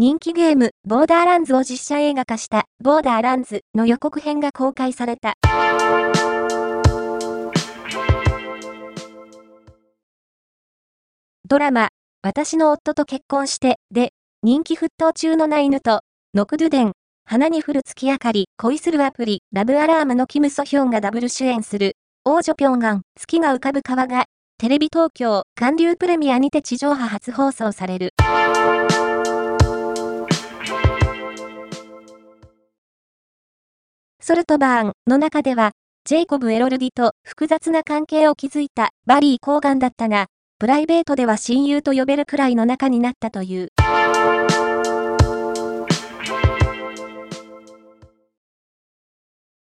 人気ゲーム、ボーダーランズを実写映画化した、ボーダーランズの予告編が公開された。ドラマ、私の夫と結婚して、で、人気沸騰中のナイヌと、ノクドゥデン、花に降る月明かり、恋するアプリ、ラブアラームのキム・ソヒョンがダブル主演する、王女ピョンガン、月が浮かぶ川が、テレビ東京、韓流プレミアにて地上波初放送される。ソルトバーンの中では、ジェイコブ・エロルディと複雑な関係を築いたバリー・コーガンだったが、プライベートでは親友と呼べるくらいの仲になったという。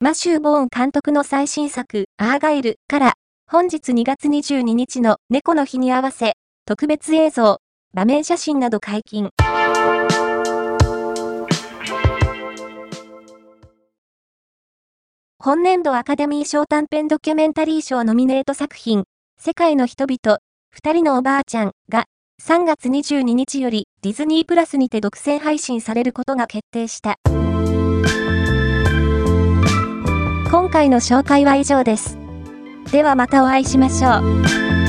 マシュー・ボーン監督の最新作、アーガイルから本日2月22日の猫の日に合わせ、特別映像、場面写真など解禁。本年度アカデミー賞短編ドキュメンタリー賞ノミネート作品、世界の人々、二人のおばあちゃんが3月22日よりディズニープラスにて独占配信されることが決定した。今回の紹介は以上です。ではまたお会いしましょう。